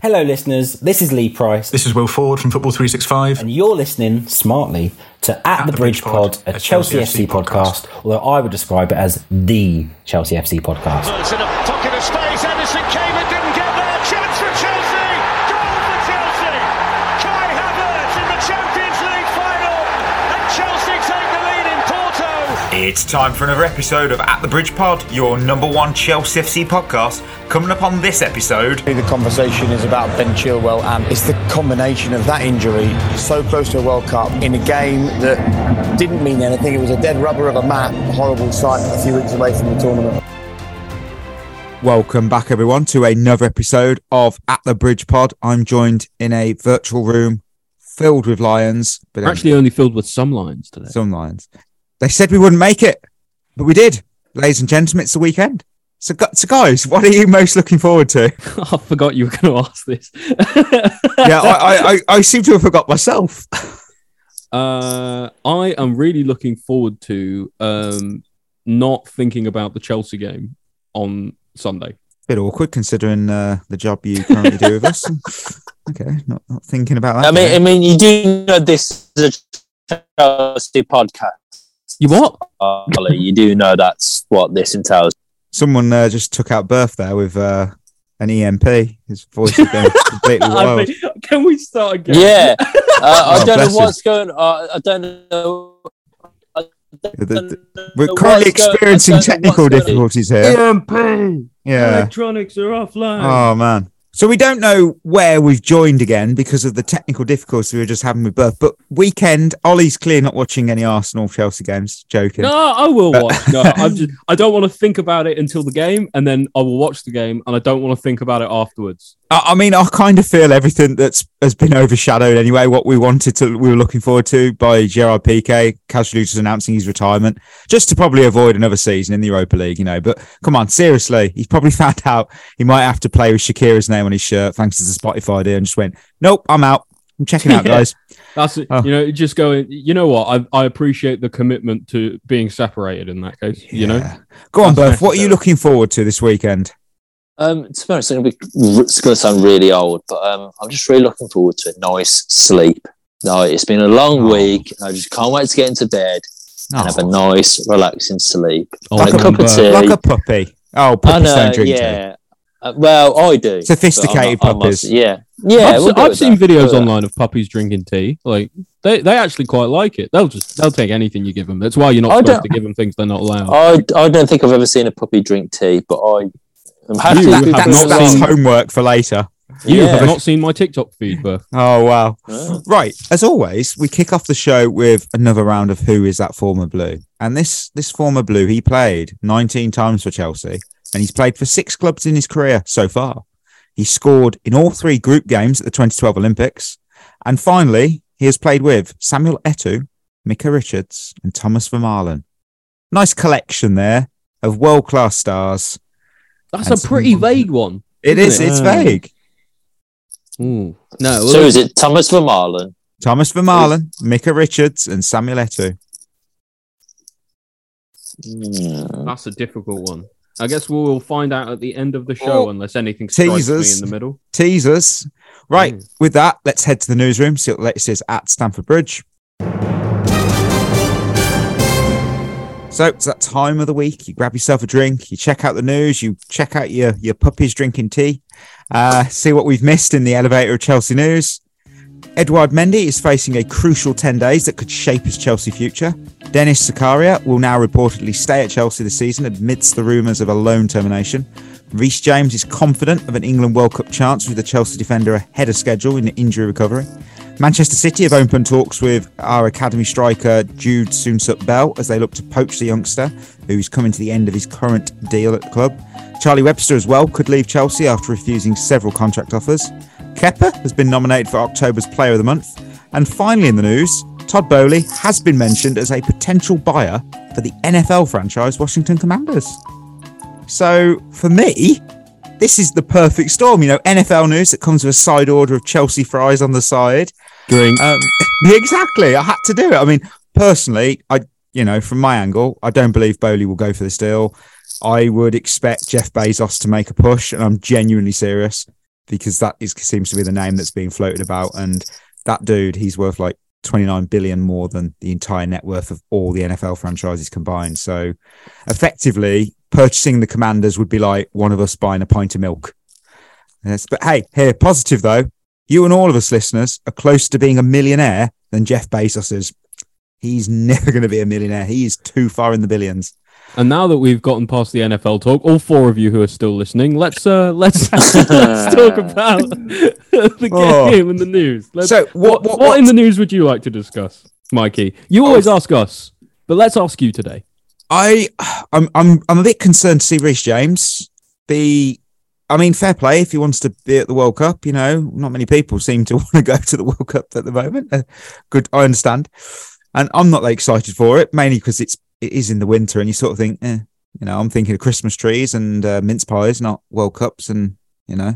Hello, listeners. This is Lee Price, This is Will Ford from Football 365. and you're listening smartly to At, the, Bridge Pod, a Chelsea, FC podcast, although I would describe it as the Chelsea FC podcast. It's time for another episode of At the Bridge Pod, your number one Chelsea FC podcast. Coming up on this episode, The conversation is about Ben Chilwell, and it's the combination of that injury, so close to a World Cup, in a game that didn't mean anything. It was a dead rubber of a map, a horrible sight a few weeks away from the tournament. Welcome back, everyone, to another episode of At the Bridge Pod. I'm joined in a virtual room filled with lions, but We're actually only filled with some lions today. some lions. They said we wouldn't make it, but we did. Ladies and gentlemen, it's the weekend. So, so guys, what are you most looking forward to? I forgot you were going to ask this. yeah, I, I, I, I seem to have forgot myself. uh, I am really looking forward to um, not thinking about the Chelsea game on Sunday. Bit awkward considering uh, the job you currently do with us. okay, not, not thinking about that. I mean, I mean, you do know this is a Chelsea podcast, You what? Ollie. You do know that's what this entails. someone uh, just took out birth there with uh, an EMP. His voice has been completely I wild. mean, can we start again? Yeah, uh, I Oh, don't know what's going. on. I don't know. I The- the- We're currently what's going- experiencing technical difficulties here. EMP. Yeah. Electronics are offline. Oh man. So we don't know where we've joined again because of the technical difficulties we were just having with birth. But weekend, Ollie's clearly not watching any Arsenal Chelsea games. Joking. No, I will But- watch. No, I'm just. I don't want to think about it until the game, and then I will watch the game, and I don't want to think about it afterwards. I, I mean, I kind of feel everything that's has been overshadowed anyway. What we wanted to, we were looking forward to by Gerard Piqué casually just announcing his retirement, just to probably avoid another season in the Europa League, you know. But come on, seriously, he's probably found out he might have to play with Shakira's name on his shirt thanks to the Spotify deal, and just went, "Nope, I'm out. I'm checking out, guys." That's. Oh. You know, just going. You know what? I I appreciate the commitment to being separated in that case. You know, Go on, That's Berth. What are you looking forward to this weekend? Um, to be honest, I'm gonna be, it's going to sound really old, but um, I'm just really looking forward to a nice sleep. No, it's been a long Oh. week. I just can't wait to get into bed and have a Oh, nice, relaxing sleep. Oh, like, a a, cup of tea. like a puppy. Oh, I puppies know, don't drink tea. yeah. Uh, well, I do. Sophisticated I'm not- I'm not- puppies. yeah, yeah. I've, we'll I've seen that. Videos with that. online of puppies drinking tea. Like they, they actually quite like it. They'll just they'll take anything you give them. That's why you're not I supposed to give them things they're not allowed. I, I don't think I've ever seen a puppy drink tea, but I am happy. You to have be not That's, proven that's homework for later. you yeah. have not seen my TikTok feed, but Oh wow. Oh. Right. As always, we kick off the show with another round of who is that former blue. And this this former blue, he played 19 times for Chelsea and he's played for six clubs in his career so far. He scored in all three group games at the 2012 Olympics. And finally, he has played with Samuel Eto'o, Micah Richards, and Thomas Vermaelen. Nice collection there of world-class stars. that's And a pretty some- vague one. It is, Isn't it's vague. Ooh. No, So is it Thomas Vermaelen? Thomas Vermaelen, Micah Richards, and Samuel Eto'o. Hmm. That's a difficult one. I guess we'll find out at the end of the show Oh, unless anything strikes teasers. me in the middle. teasers. Right, Mm. with that, let's head to the newsroom, see what the latest is at Stamford Bridge. So it's that time of the week. You grab yourself a drink, you check out the news, you check out your, your puppies drinking tea, uh, see what we've missed in the elevator of Chelsea news. Edouard Mendy is facing a crucial 10 days that could shape his Chelsea future. Denis Zakaria will now reportedly stay at Chelsea this season amidst the rumours of a loan termination. Reece James is confident of an England World Cup chance with the Chelsea defender ahead of schedule in the injury recovery. Manchester City have opened talks with our academy striker Jude Soonsup Bell as they look to poach the youngster who's coming to the end of his current deal at the club. Charlie Webster as well could leave Chelsea after refusing several contract offers. Kepa has been nominated for October's Player of the Month. And finally in the news, Todd Boehly has been mentioned as a potential buyer for the NFL franchise Washington Commanders. So for me, this is the perfect storm. You know, NFL news that comes with a side order of Chelsea fries on the side. Drink. Um, exactly. I had to do it. I mean, personally, I, you know, from my angle, I don't believe Boehly will go for this deal. I would expect Jeff Bezos to make a push, and I'm genuinely serious. because that is seems to be the name that's being floated about. And that dude, he's worth like 29 billion more than the entire net worth of all the NFL franchises combined. So effectively, purchasing the commanders would be like one of us buying a pint of milk. Yes, but hey, here, positive though, you and all of us listeners are closer to being a millionaire than Jeff Bezos is. He's never going to be a millionaire. He is too far in the billions. And now that we've gotten past the NFL talk, all four of you who are still listening, let's uh let's let's talk about the Oh. game and the news. Let's, So, what, what- what- what, in the news would you like to discuss, Mikey? You always ask us, but let's ask you today. I, I'm, I'm, I'm a bit concerned to see Reece James be. I mean, fair play if he wants to be at the World Cup. You know, not many people seem to want to go to the World Cup at the moment. Uh, good, I understand, and I'm not that excited for it, mainly because it's it is in the winter, and you sort of think, eh, you know, I'm thinking of Christmas trees and uh, mince pies, not World Cups, and you know,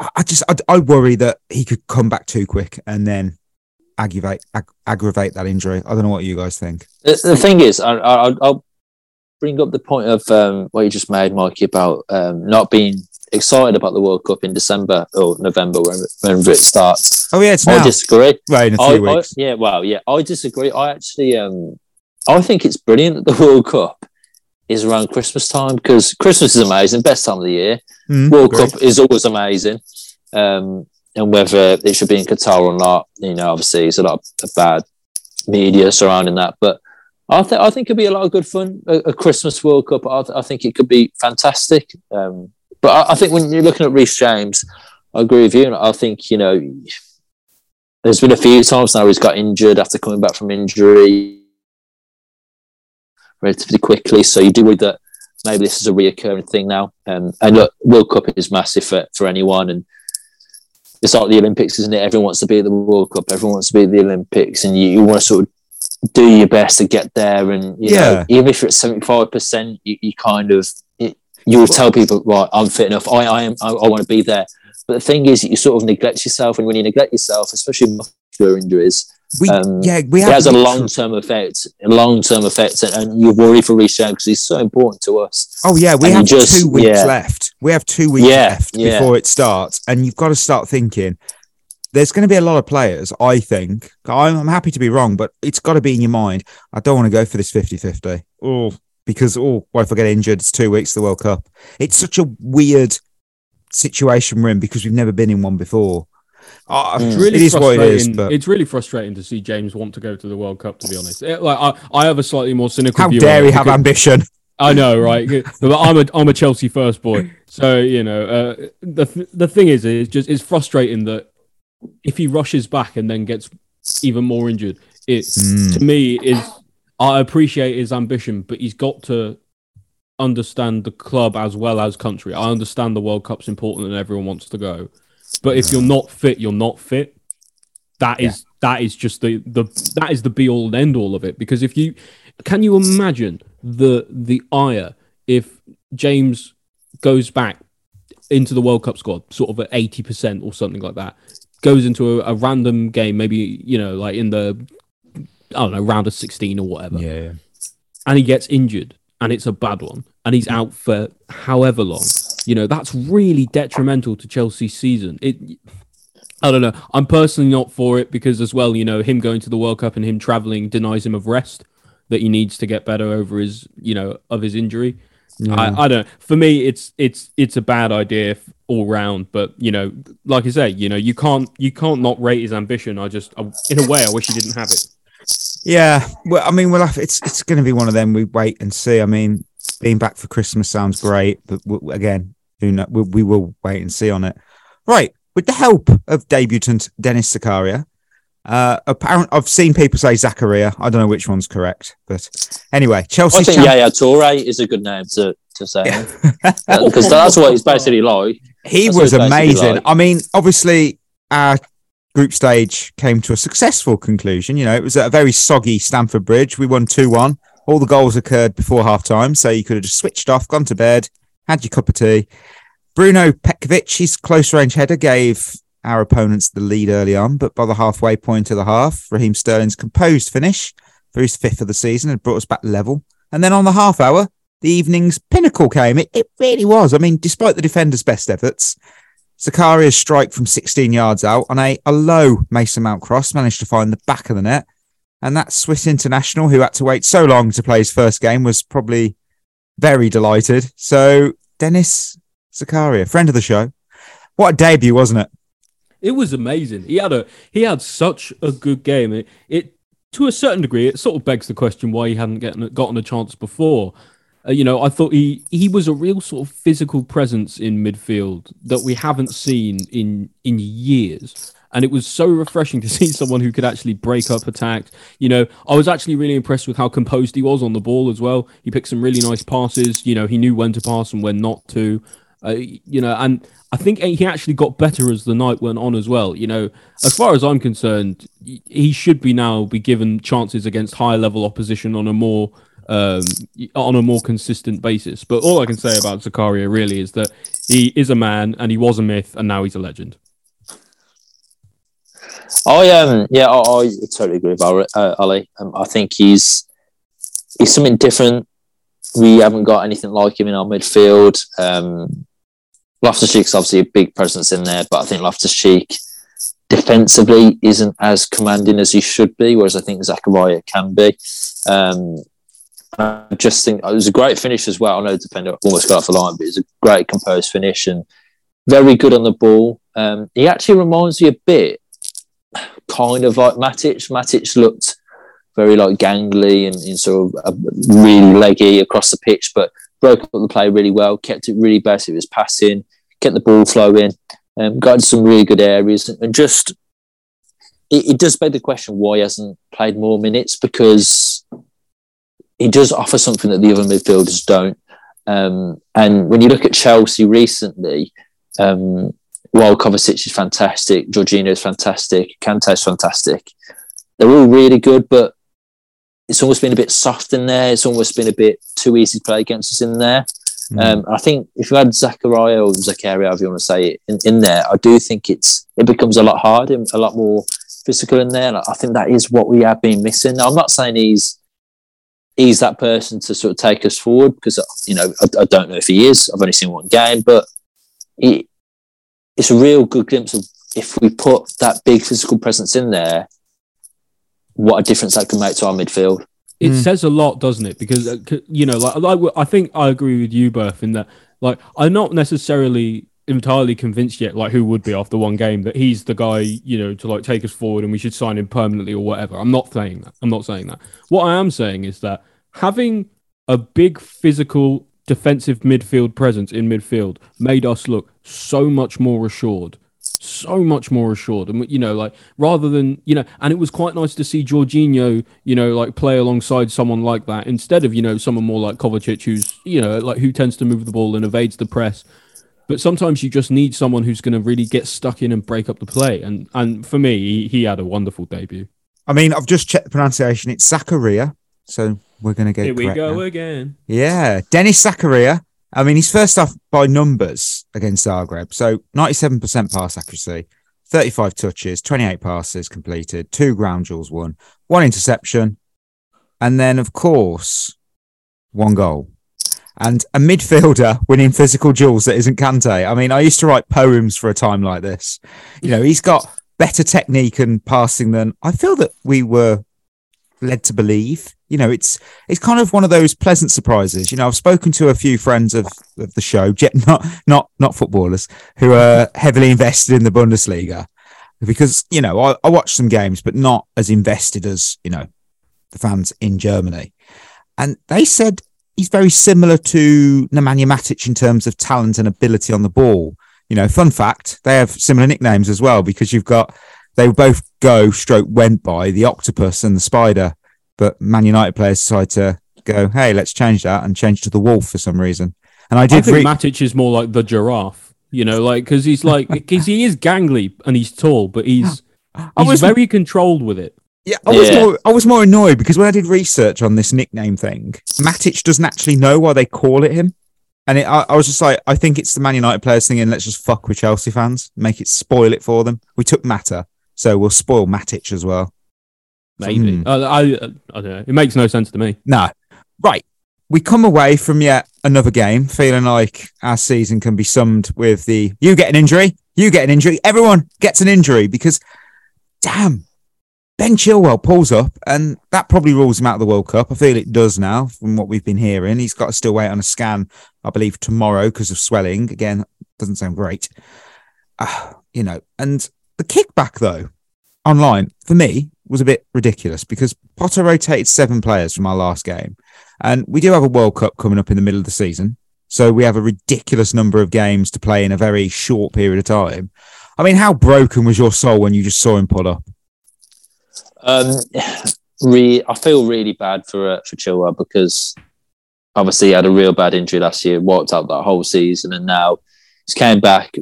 I, I just I, I worry that he could come back too quick and then aggravate ag- aggravate that injury. I don't know what you guys think. The, the thing is, I, I, I'll bring up the point of um, what you just made, Mikey, about um, not being excited about the World Cup in December or November when, whenever it starts. Oh yeah, it's I now. disagree. Right, in a I, few I- weeks. yeah, well, yeah, I disagree. I actually, um, I think it's brilliant that the World Cup is around Christmas time because Christmas is amazing, best time of the year. Mm, World agree. Cup is always amazing. Um, and whether it should be in Qatar or not, you know, obviously there's a lot of bad media surrounding that. But I, th- I think it'd be a lot of good fun. A, a Christmas World Cup, I, th- I think it could be fantastic. Um, but I, I think when you're looking at Reece James, I agree with you. And I think, you know, there's been a few times now he's got injured after coming back from injury relatively quickly. So you do worry that maybe this is a reoccurring thing now. Um, and look, World Cup is massive for, for anyone. And it's like the Olympics, isn't it? Everyone wants to be at the World Cup. Everyone wants to be at the Olympics. And you, you want to sort of do your best to get there. And, you Yeah. know, even if you're at 75%, you, you kind of, you, you will tell people, right, I'm fit enough. I, I am, I, I want to be there. But the thing is, you sort of neglect yourself. And when you neglect yourself, especially injuries, We um, yeah we it have has a long term effect, long term effect, and, you worry for James because he's so important to us. Oh yeah, we and have just- two weeks yeah. left. We have two weeks Yeah, left yeah. before it starts, and you've got to start thinking. There's going to be a lot of players. I think I'm, I'm happy to be wrong, but it's got to be in your mind. I don't want to go for this 50-50. Oh, because oh, what if I get injured? It's two weeks to the World Cup. It's such a weird situation we're in because we've never been in one before. Uh, Mm. It's really it is what it frustrating. is, but It's really frustrating to see James want to go to the World Cup. To be honest, It- like I, I have a slightly more cynical. how view dare he have because- ambition? I know, right? but I'm a I'm a Chelsea first boy, so you know uh, the th- the thing is, it's just it's frustrating that if he rushes back and then gets even more injured, it to me is I appreciate his ambition, but he's got to understand the club as well as country. I understand the World Cup's important and everyone wants to go, but if you're not fit, you're not fit. That is that is just the the that is the be all and end all of it. Because if you can you imagine the the ire if James goes back into the World Cup squad, sort of at eighty percent or something like that, goes into a, a random game, maybe you know, like in the I don't know, round of sixteen or whatever, Yeah, and he gets injured and it's a bad one and he's out for however long. You know that's really detrimental to chelsea's season. It i don't know. I'm personally not for it because as well you know him going to the world cup and him traveling denies him of rest that he needs to get better over his you know of his injury. I, I don't know for me it's it's it's a bad idea all round but you know like i say you know you can't you can't not rate his ambition. I just I, in a way i wish he didn't have it. Yeah, well, I mean, well, it's it's going to be one of them. We wait and see. I mean, being back for Christmas sounds great, but w- again, who know, we, we will wait and see on it. Right, with the help of debutant Denis Zakaria, uh, apparent I've seen people say Zakaria. I don't know which one's correct, but anyway, Chelsea. I think Yaya Toure is a good name to, to say because that's what he's basically like. He That's was what it's basically amazing. like. I mean, obviously, our group stage came to a successful conclusion. You know, it was a very soggy Stamford Bridge. We won 2 1. All the goals occurred before half time, so you could have just switched off, gone to bed, had your cup of tea. Bruno Petkovic, his close range header, gave our opponents the lead early on, but by the halfway point of the half, Raheem Sterling's composed finish for his fifth of the season had brought us back level. And then on the half hour, the evening's pinnacle came. It, it really was. I mean, despite the defenders' best efforts, Zakaria's strike from 16 yards out on a, a low Mason Mount cross managed to find the back of the net. And that Swiss international, who had to wait so long to play his first game, was probably very delighted. So, Denis Zakaria, friend of the show. What a debut, wasn't it? It was amazing. He had a he had such a good game. It, it to a certain degree, it sort of begs the question why he hadn't gotten gotten a chance before. Uh, you know, I thought he he was a real sort of physical presence in midfield that we haven't seen in in years. And it was so refreshing to see someone who could actually break up attacks. You know, I was actually really impressed with how composed he was on the ball as well. He picked some really nice passes. You know, he knew when to pass and when not to. Uh, you know, and I think he actually got better as the night went on as well. You know, as far as I'm concerned, he should be now be given chances against higher level opposition on a more um, on a more consistent basis. But all I can say about Zakaria really is that he is a man and he was a myth and now he's a legend. I um yeah, I, I totally agree with Ali. Uh, Ali. Um, I think he's he's something different. We haven't got anything like him in our midfield. Um, Loftus Cheek's obviously a big presence in there, but I think Loftus Cheek defensively isn't as commanding as he should be, whereas I think Zachariah can be. Um, I just think it was a great finish as well. I know the defender almost got off the line, but it was a great composed finish and very good on the ball. Um, he actually reminds me a bit, kind of like Matic. Matic looked very like gangly and, and sort of uh, really leggy across the pitch, but broke up the play really well, kept it really basic. It was passing, kept the ball flowing, um, got into some really good areas, and just it, it does beg the question why he hasn't played more minutes because he does offer something that the other midfielders don't. Um, and when you look at Chelsea recently, um, while Kovacic is fantastic, Jorginho is fantastic, Kante is fantastic, they're all really good, but it's almost been a bit soft in there. It's almost been a bit too easy to play against us in there. Mm. Um, I think if you had Zakaria or Zakaria, however you want to say it, in, in there, I do think it's it becomes a lot harder, a lot more physical in there. And I think that is what we have been missing. Now, I'm not saying he's he's that person to sort of take us forward because you know I, I don't know if he is. I've only seen one game, but he, it's a real good glimpse of if we put that big physical presence in there, what a difference that can make to our midfield. It mm. says a lot, doesn't it? Because uh, you know, like, like I think I agree with you, Berth, in that like I'm not necessarily entirely convinced yet, like who would be after one game that he's the guy, you know, to like take us forward and we should sign him permanently or whatever. I'm not saying that. I'm not saying that. What I am saying is that having a big physical defensive midfield presence in midfield made us look so much more assured so much more assured. And you know, like rather than you know, and it was quite nice to see Jorginho, you know, like play alongside someone like that instead of you know someone more like Kovacic, who's you know like who tends to move the ball and evades the press. But sometimes you just need someone who's going to really get stuck in and break up the play. And and for me, he, he had a wonderful debut. I mean, I've just checked the pronunciation. It's Zakaria. So we're going to get Here we go now. again. Yeah. Denis Zakaria I mean, he's first off by numbers against Zagreb. So 97% pass accuracy, 35 touches, 28 passes completed, two ground jewels won, one interception, and then, of course, one goal. And a midfielder winning physical duels that isn't Kante. I mean, I used to write poems for a time like this. You know, he's got better technique and passing than I feel that we were led to believe you know, it's it's kind of one of those pleasant surprises. You know, I've spoken to a few friends of, of the show, not not not footballers, who are heavily invested in the Bundesliga, because you know I, I watch some games, but not as invested as you know the fans in Germany, and they said he's very similar to Nemanja Matic in terms of talent and ability on the ball. You know, fun fact, they have similar nicknames as well because you've got they both go stroke went by the octopus and the spider but Man United players decide to go, hey, let's change that and change to the wolf for some reason. And I did. I think re- Matic is more like the giraffe. You know, like because he's like because he is gangly and he's tall, but he's he's was, very controlled with it. Yeah, I was yeah. more I was more annoyed because when I did research on this nickname thing, Matic doesn't actually know why they call it him. And it, I, I, was just like, I think it's the Man United players thinking, let's just fuck with Chelsea fans, make it spoil it for them. We took Mata, so we'll spoil Matic as well. Maybe. Uh, I, I don't know. It makes no sense to me. No. Right. We come away from yet another game feeling like our season can be summed with the you get an injury, You get an injury. Everyone gets an injury because, damn, Ben Chilwell pulls up, and that probably rules him out of the World Cup. I feel it does now, from what we've been hearing. He's got to still wait on a scan, I believe, tomorrow because of swelling. Again, doesn't sound great. Uh, you know, and the kickback though, online for me was a bit ridiculous because Potter rotated seven players from our last game, and we do have a World Cup coming up in the middle of the season. So we have a ridiculous number of games to play in a very short period of time. I mean, how broken was your soul when you just saw him pull up? Um, re- I feel really bad for uh, for Chilwell because obviously he had a real bad injury last year, walked out that whole season, and now he's came back,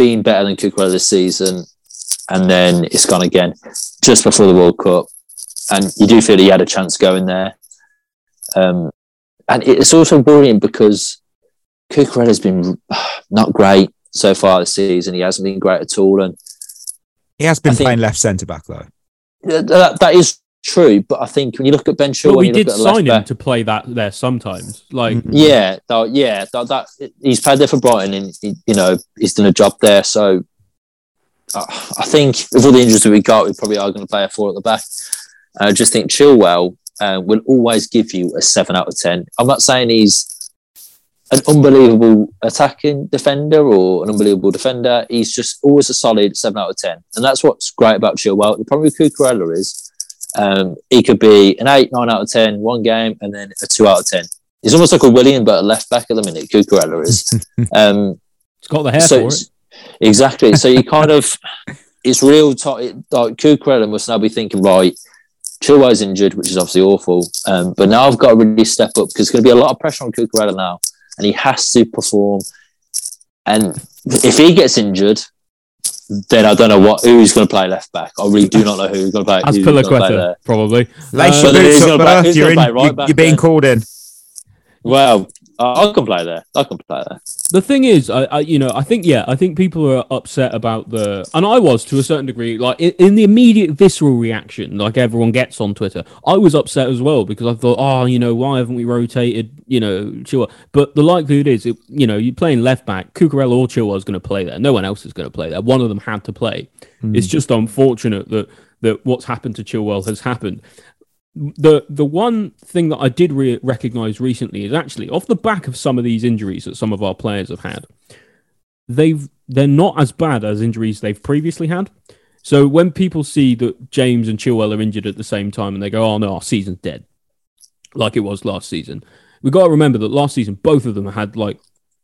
being better than Cucurella this season, and then it's gone again just before the World Cup, and you do feel he had a chance going there. Um, and it's also worrying because Cucurella's been not great so far this season. He hasn't been great at all, and He has been I think- playing left centre back though. that, that is true. But I think when you look at Ben Chilwell, we did sign him back- to play that there sometimes. Like, Yeah, that, yeah, that, that he's played there for Brighton, and he, you know he's done a job there. So uh, I think with all the injuries that we got, we probably are going to play a four at the back. I just think Chilwell uh, will always give you a seven out of ten. I'm not saying he's an unbelievable attacking defender or an unbelievable defender. He's just always a solid seven out of ten, and that's what's great about Chilwell. The problem with Cucurella is um, he could be an eight, nine out of ten one game, and then a two out of ten. He's almost like a William, but a left back at the minute. Cucurella is. um, it's got the hair so for it. Exactly. So you kind of, it's real. T- like Cucurella must now be thinking, right, Chilwell's injured, which is obviously awful. Um, but now I've got to really step up because there's going to be a lot of pressure on Cucurella now, and he has to perform. And if he gets injured, then I don't know what who's going to play left back. I really do not know who's going to play. As who's Pilaqueta, probably. Lace Uh, your but who's boots gonna up, play- You're, in, play right you're, back you're being called in. Well, I I can play there. I can play there. the thing is, I, I, you know, I think yeah, I think people are upset about the, and I was to a certain degree, like in, in the immediate visceral reaction, like everyone gets on Twitter. I was upset as well because I thought, oh, you know, why haven't we rotated, you know, Chilwell? But the likelihood is, it, you know, you're playing left back, Cucurella or Chilwell is going to play there. No one else is going to play there. One of them had to play. It's hmm. just unfortunate that that what's happened to Chilwell has happened the the one thing that I did re- recognize recently is actually off the back of some of these injuries that some of our players have had, they've they're not as bad as injuries they've previously had. So when people see that James and Chilwell are injured at the same time and they go, "Oh no, our season's dead," like it was last season, we got to remember that last season both of them had like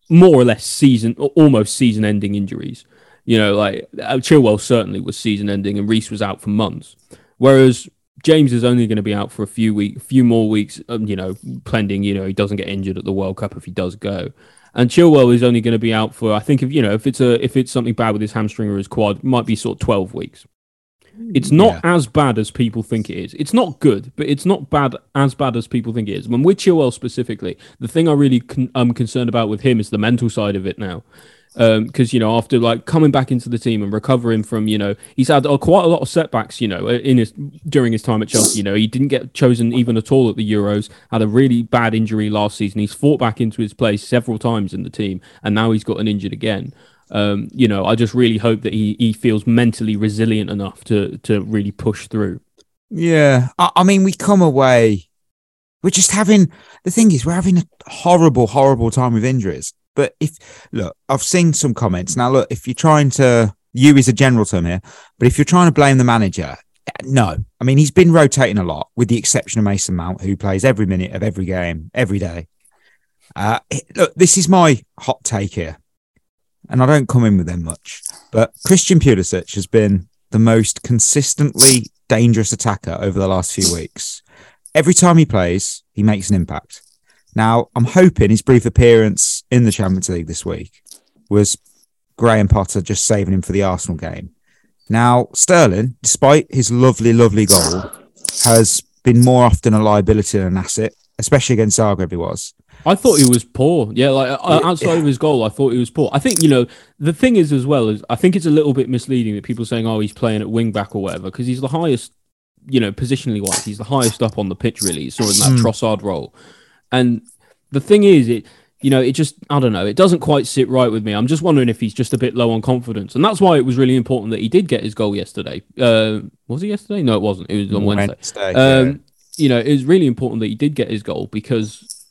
more or less season, almost season-ending injuries. You know, like uh, Chilwell certainly was season-ending, and Reece was out for months. Whereas James is only going to be out for a few week, few more weeks. Um, you know, pending you know he doesn't get injured at the World Cup if he does go. And Chilwell is only going to be out for I think if you know if it's a if it's something bad with his hamstring or his quad, it might be sort of twelve weeks. It's not as bad as people think it is. It's not good, but it's not bad as bad as people think it is. When with Chilwell specifically, the thing I really con- am concerned about with him is the mental side of it now because you know after like coming back into the team and recovering from you know he's had uh, quite a lot of setbacks you know in his during his time at Chelsea. You know he didn't get chosen even at all at the Euros had a really bad injury last season. He's fought back into his place several times in the team and now he's gotten injured again. Um, you know I just really hope that he, he feels mentally resilient enough to to really push through. Yeah, I, I mean, we come away. We're just having the thing is we're having a horrible, horrible time with injuries. But if look, I've seen some comments now. Look, if you're trying to, you is a general term here, but if you're trying to blame the manager, no. I mean, he's been rotating a lot, with the exception of Mason Mount, who plays every minute of every game, every day. Uh, look, this is my hot take here, and I don't come in with them much, but Christian Pulisic has been the most consistently dangerous attacker over the last few weeks. Every time he plays, he makes an impact. Now, I'm hoping his brief appearance in the Champions League this week was Graham Potter just saving him for the Arsenal game. Now, Sterling, despite his lovely, lovely goal, has been more often a liability than an asset, especially against Zagreb, he was. I thought he was poor. Yeah, like outside of his goal, I thought he was poor. I think you know the thing is as well is I think it's a little bit misleading that people are saying oh he's playing at wing back or whatever because he's the highest, you know, positionally wise, he's the highest up on the pitch really. He's sort of in that Trossard role, and the thing is it you know, it just I don't know, it doesn't quite sit right with me. I'm just wondering if he's just a bit low on confidence, and that's why it was really important that he did get his goal yesterday. Uh, was it yesterday? No, it wasn't. It was on Wednesday. Wednesday, um, yeah. You know, it was really important that he did get his goal because,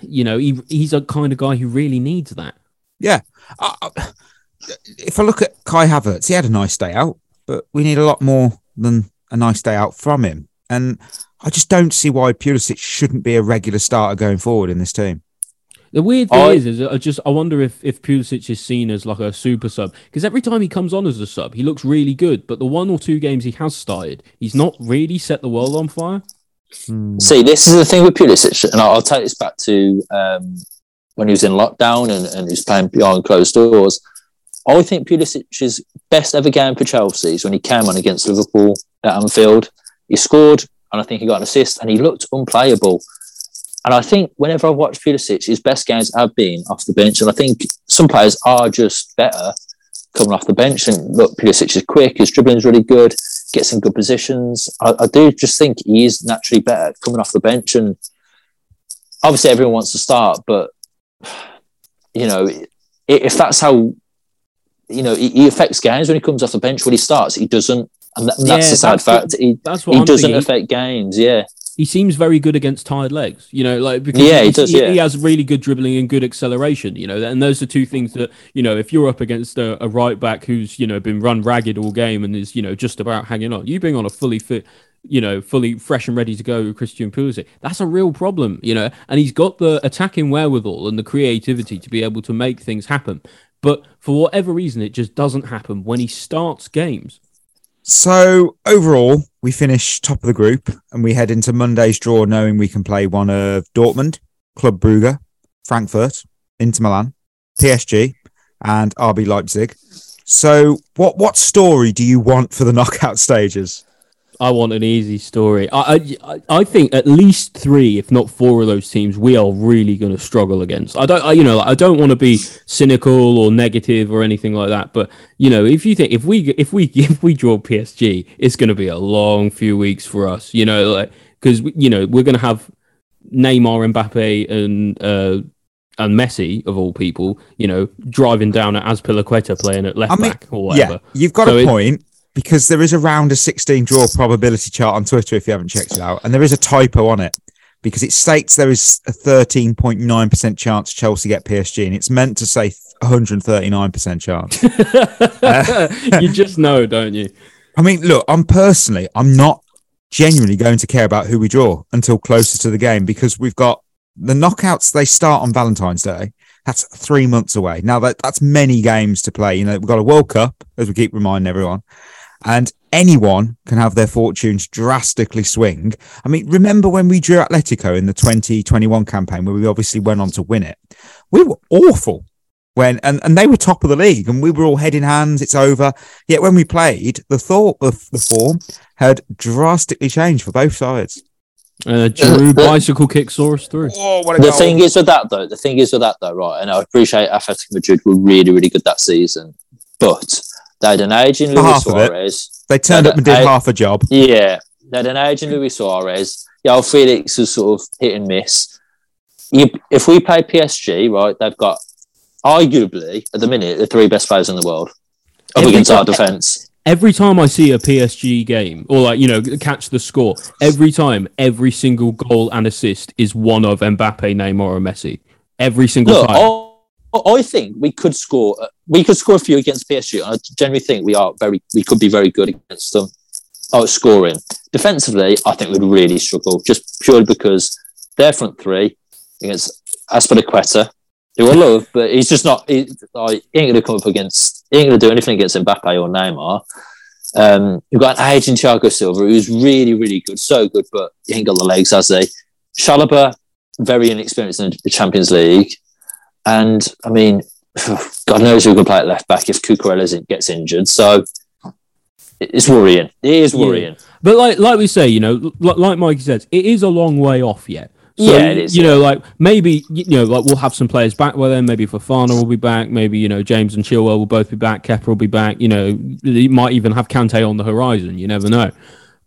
you know, he he's a kind of guy who really needs that. Yeah. I- if I look at Kai Havertz, he had a nice day out, but we need a lot more than a nice day out from him. And I just don't see why Pulisic shouldn't be a regular starter going forward in this team. The weird thing I- is, is I just I wonder if if Pulisic is seen as like a super sub because every time he comes on as a sub, he looks really good. But the one or two games he has started, he's not really set the world on fire. See, this is the thing with Pulisic, and I'll, I'll take this back to um, when he was in lockdown and, and he was playing behind closed doors. I think Pulisic's best ever game for Chelsea is when he came on against Liverpool at Anfield. He scored, and I think he got an assist, and he looked unplayable. And I think whenever I've watched Pulisic, his best games have been off the bench. And I think some players are just better coming off the bench. And look, Pulisic is quick, his dribbling is really good, gets in good positions. I, I do just think he is naturally better coming off the bench. And obviously, everyone wants to start, but you know, if that's how you know he, he affects games when he comes off the bench when he starts, he doesn't. And, that, and that's Yeah, the sad that's what- fact. He, That's what he I'm doesn't thinking. affect games. Yeah. He seems very good against tired legs, you know, like because Yeah, he does, He, yeah. he has really good dribbling and good acceleration, you know, and those are two things that you know if you're up against a, a right back who's you know been run ragged all game and is you know just about hanging on, you bring on a fully fit, you know, fully fresh and ready to go Christian Pulisic. That's a real problem, you know, and he's got the attacking wherewithal and the creativity to be able to make things happen. But for whatever reason, it just doesn't happen when he starts games. So overall, we finish top of the group and we head into Monday's draw knowing we can play one of Dortmund, Club Brugge, Frankfurt, Inter Milan, PSG, and RB Leipzig. So what what story do you want for the knockout stages? I want an easy story. I, I I think at least three, if not four, of those teams we are really going to struggle against. I don't, I, you know, I don't want to be cynical or negative or anything like that. But you know, if you think if we if we if we draw PSG, it's going to be a long few weeks for us. You know, like because you know we're going to have Neymar, Mbappe, and uh, and Messi of all people. You know, driving down at Azpilicueta playing at left I mean, back or whatever. Yeah, you've got So a it- point because there is around a round of 16 draw probability chart on Twitter if you haven't checked it out, and there is a typo on it because it states there is a 13.9% chance Chelsea get PSG, and it's meant to say 139% chance. you just know, don't you? I mean, look, I'm personally, I'm not genuinely going to care about who we draw until closer to the game because we've got the knockouts. They start on Valentine's Day. That's three months away. Now that that's many games to play. You know, we've got a World Cup, as we keep reminding everyone, and anyone can have their fortunes drastically swing. I mean, remember when we drew Atletico in the 2021 campaign, where we obviously went on to win it? We were awful when and, and they were top of the league and we were all head in hands it's over yet when we played the thought of the form had drastically changed for both sides Uh, Giroud the- bicycle kick saw us through. oh what The thing is with that though, the thing is with that though, right? And I appreciate Athletic Madrid were really, really good that season, but they had an aging For Luis half of it. Suarez. they turned up and did I- half a job Yeah, they had an aging Luis Suarez. Yeah, Felix was sort of hit and miss. You, if we play PSG, right, they've got arguably at the minute the three best players in the world up against our defence. Every time I see a PSG game, or like you know, catch the score, every time, every single goal and assist is one of Mbappe, Neymar, or Messi. Every single Look, time. I, think we could score. uh, We could score a few against PSG. I generally think we are very. We could be very good against them. Oh, scoring defensively, I think we'd really struggle just purely because their front three against Azpilicueta, who I love, but he's just not. He, like, he ain't going to come up against. He ain't going to do anything against Mbappe or Neymar. Um, you've got an aging Thiago Silva who's really, really good, so good, but he ain't got the legs, has he? Chalobah, very inexperienced in the Champions League. And I mean, God knows who could play at left back if Cucurella gets injured. So it's worrying. It is Yeah. worrying. But like like we say, you know, like Mike says, it is a long way off yet. So, Yeah, it is, You know, like maybe you know, like we'll have some players back by then. Maybe Fofana will be back. Maybe you know James and Chilwell will both be back. Kepa will be back. You know, you might even have Kante on the horizon. You never know.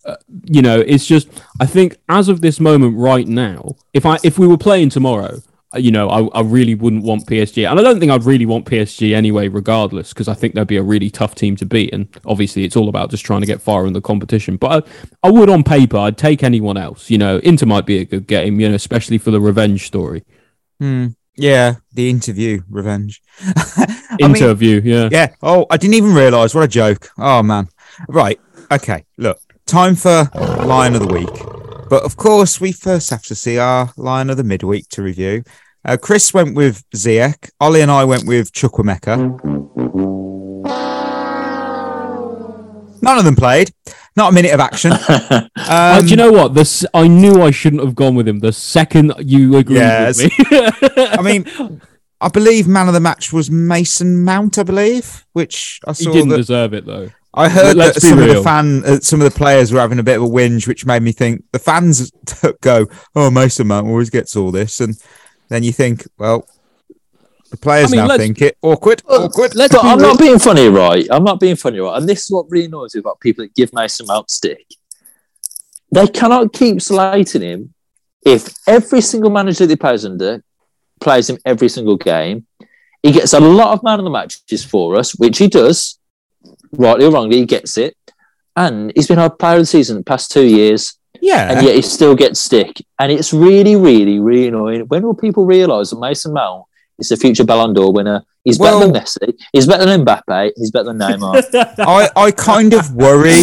Uh, you know, it's just I think as of this moment right now, if I if we were playing tomorrow, you know, I, I really wouldn't want PSG, and I don't think I'd really want PSG anyway, regardless, because I think they'd be a really tough team to beat. And obviously, it's all about just trying to get far in the competition. But I, I would, on paper, I'd take anyone else. You know, Inter might be a good game, you know, especially for the revenge story. Hmm. Yeah, the interview revenge. I mean, Interview, yeah. yeah. Oh, I didn't even realise. What a joke. Oh man. Right. Okay. Look, time for Lion of the Week. But of course, we first have to see our Lion of the Midweek to review. Uh, Chris went with Ziyech. Ollie and I went with Chukwuemeka. None of them played. Not a minute of action. Um, Uh, do you know what? This I knew I shouldn't have gone with him. The second you agreed Yes. with me, I mean, I believe man of the match was Mason Mount. I believe, which I saw he didn't that deserve it though. I heard Let's that some of the real. fan, uh, some of the players were having a bit of a whinge, which made me think the fans go, "Oh, Mason Mount always gets all this," and then you think, well, the players I mean, now think it awkward, awkward. Let's But be I'm not being funny, right? I'm not being funny, right? And this is what really annoys me about people that give Mason Mount stick. They cannot keep slating him if every single manager that he plays under plays him every single game. He gets a lot of man of the matches for us, which he does, rightly or wrongly, he gets it. And he's been our player of the season the past two years, yeah, and yet he still gets stick. And it's really, really, really annoying. When will people realise that Mason Mount is the future Ballon d'Or winner? He's better than Messi. He's better than Mbappe. He's better than Neymar. I, I kind of worry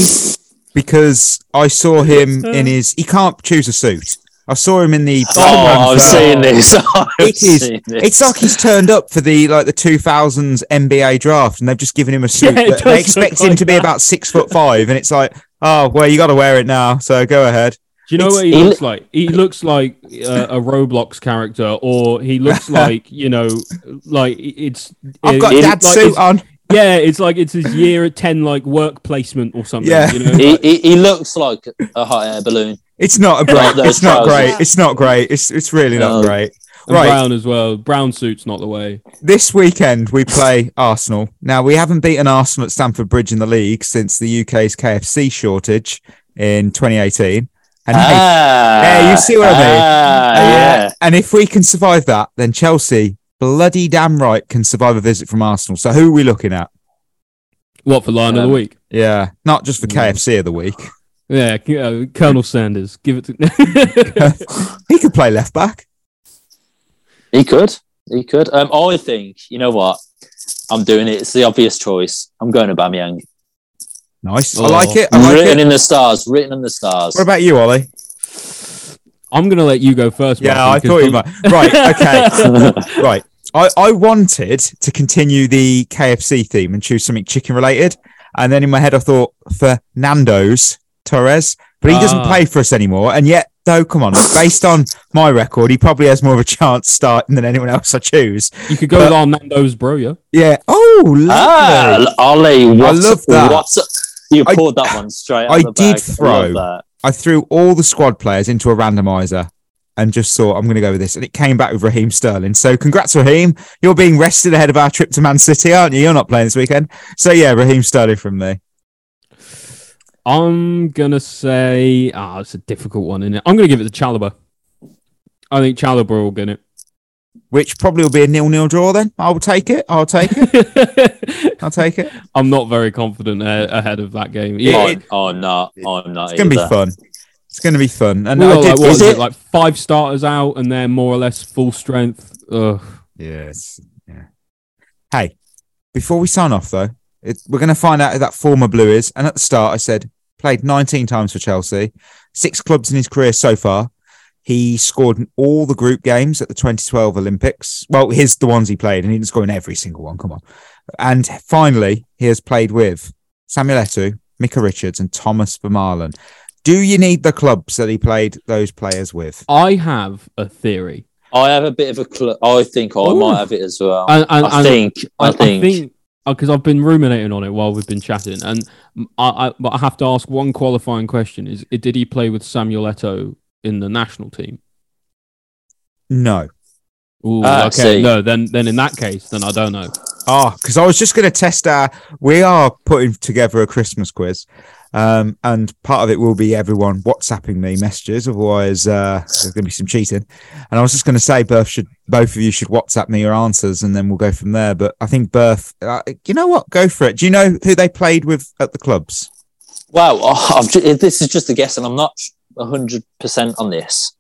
because I saw him in his. He can't choose a suit. I saw him in the. oh, I've seen this. I've It is. seen this. It's like he's turned up for the like the 2000s NBA draft, and they've just given him a suit. Yeah, it that does they look expect him like to be that. about six foot five, and it's like, oh well, you got to wear it now. So go ahead. Do you know It's- what he, he looks like? He looks like uh, a Roblox character, or he looks like you know, like it's. I've got it's dad's like suit on. Yeah, it's like it's his year at ten, like work placement or something. Yeah. you know. he, he, he looks like a hot air balloon. It's not a great. Like it's not trousers. great. It's not great. It's it's really not No. great. And Right. brown as well. Brown suit's not the way. This weekend we play Arsenal. Now we haven't beaten Arsenal at Stamford Bridge in the league since the UK's KFC shortage in 2018. And hey, ah, Yeah, you see what I mean. Ah, yeah. And if we can survive that, then Chelsea, bloody damn right, can survive a visit from Arsenal. So who are we looking at? What for line of Um, the week? Yeah, not just for KFC of the week. Yeah, uh, Colonel Sanders. Give it to. He could play left back. He could. He could. Um, I think, you know what? I'm doing it. It's the obvious choice. I'm going to Aubameyang. Nice. I Oh. like it. I like written it. in the stars. Written in the stars. What about you, Ollie? I'm gonna let you go first. Yeah, I thought you 'cause might. Right. Okay. right. I, I wanted to continue the KFC theme and choose something chicken related. And then in my head, I thought Fernando's Torres, but he doesn't Ah. play for us anymore. And yet, though, come on, based on my record, he probably has more of a chance starting than anyone else I choose. You could go But- with Armando's bro, yeah. Yeah. Oh, lovely. Ah, Ollie, what, love that. What, you I- pulled that one straight out I of the did bag. throw. I that. I threw all the squad players into a randomizer and just thought I'm going to go with this, and it came back with Raheem Sterling. So congrats, Raheem! You're being rested ahead of our trip to Man City, aren't you? You're not playing this weekend, so yeah, Raheem Sterling from me. I'm gonna say, ah, it's a difficult one, isn't it? I'm gonna give it to Chalobah. I think Chalobah will get it. Which probably will be a nil-nil draw. Then I'll take it. I'll take it. I'll take it. I'm not very confident uh, ahead of that game. Yeah, Yeah, it- Oh, I'm not. I'm not. It's going to be fun. It's going to be fun. And we I did. like, what is it? like five starters out, and they're more or less full strength. Ugh. Yes. Yeah. Hey, before we sign off though, it, we're going to find out who that former Blue is. And at the start, I said played 19 times for Chelsea, six clubs in his career so far. He scored in all the group games at the 2012 Olympics. Well, here's the ones he played, and he didn't score in every single one. Come on. And finally, he has played with Samuel Eto'o, Micah Richards, and Thomas Vermaelen. Do you need the clubs that he played those players with? I have a theory. I have a bit of a clue. I think I Ooh. might have it as well. And, and, I and think. I, think. because I've been ruminating on it while we've been chatting, and I, I but I have to ask one qualifying question: Is did he play with Samuel Eto'o in the national team? No. Ooh, Ah, okay, see. no, then then in that case, then I don't know. Oh, because I was just going to test our. We are putting together a Christmas quiz, Um, and part of it will be everyone WhatsApping me messages. Otherwise, uh, there's going to be some cheating. And I was just going to say, Berth should both of you should WhatsApp me your answers, and then we'll go from there. But I think Berth, uh, you know what? Go for it. Do you know who they played with at the clubs? Ju- this is just a guess, and I'm not 100 percent on this.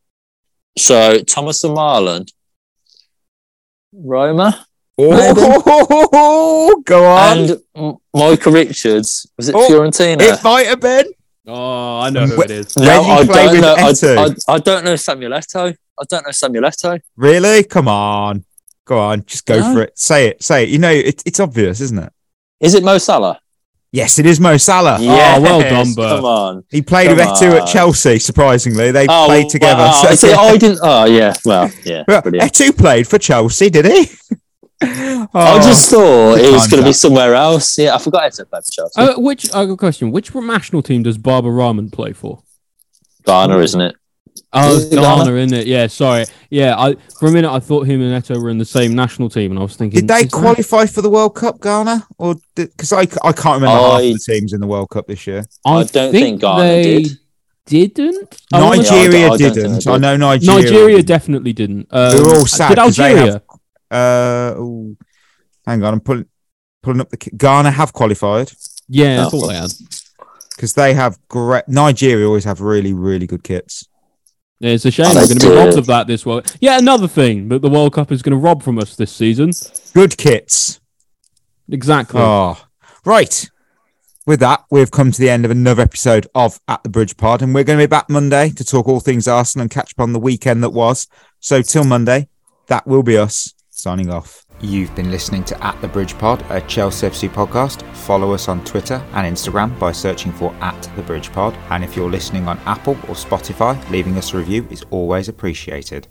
So Thomas and Marland, Roma, Oh, go on. and Micah Richards. Was it Oh, Fiorentina? it might have been. Oh, I know who it is. Where no, did I don't with know. I, I, I don't know Samuel Eto'o. I don't know Samuel Eto'o. Really? Come on. Go on. Just go No. for it. Say it. Say it. You know, it, it's obvious, isn't it? Is it Mo Salah? Yes, it is Mo Salah. Yes, oh, well done, Bert. Come on. He played Come with Eto'o at. Chelsea, surprisingly. They Oh, played together. wow. Oh, so- See, oh, I didn't. Oh, yeah. Well, yeah. Well, Brilliant. Eto'o played for Chelsea, did he? oh, I just thought it was going to be somewhere else. Yeah, I forgot Eto'o played for Chelsea. Uh, which I got a question? Which national team does Baba Rahman play for? Ghana, isn't it? Oh, Is it's it Ghana? Ghana, isn't it? Yeah, sorry. Yeah, I for a minute I thought him and Eto were in the same national team, and I was thinking, Did they is that- qualify for the World Cup, Ghana? Or because I, I can't remember half I- the teams in the World Cup this year. I don't think Ghana they did. didn't. Nigeria- Nigeria I don't didn't. they I know Nigeria. Nigeria definitely didn't. Um, We were all sad Did 'cause they Algeria? Have- Uh, ooh, hang on, I'm pulling pulling up the. ki- Ghana have qualified yeah, I Oh, thought they had. because they have great. Nigeria always have really really good kits. Yeah, it's a shame Oh, we're going to be did. robbed of that this World. Yeah, another thing that the World Cup is going to rob from us this season. Good kits. Exactly. Oh, right. With that, we've come to the end of another episode of At the Bridge Pod, and we're going to be back Monday to talk all things Arsenal and catch up on the weekend that was. So, till Monday, that will be us signing off. You've been listening to At the Bridge Pod, a Chelsea FC podcast. Follow us on Twitter and Instagram by searching for At the Bridge Pod. And if you're listening on Apple or Spotify, leaving us a review is always appreciated.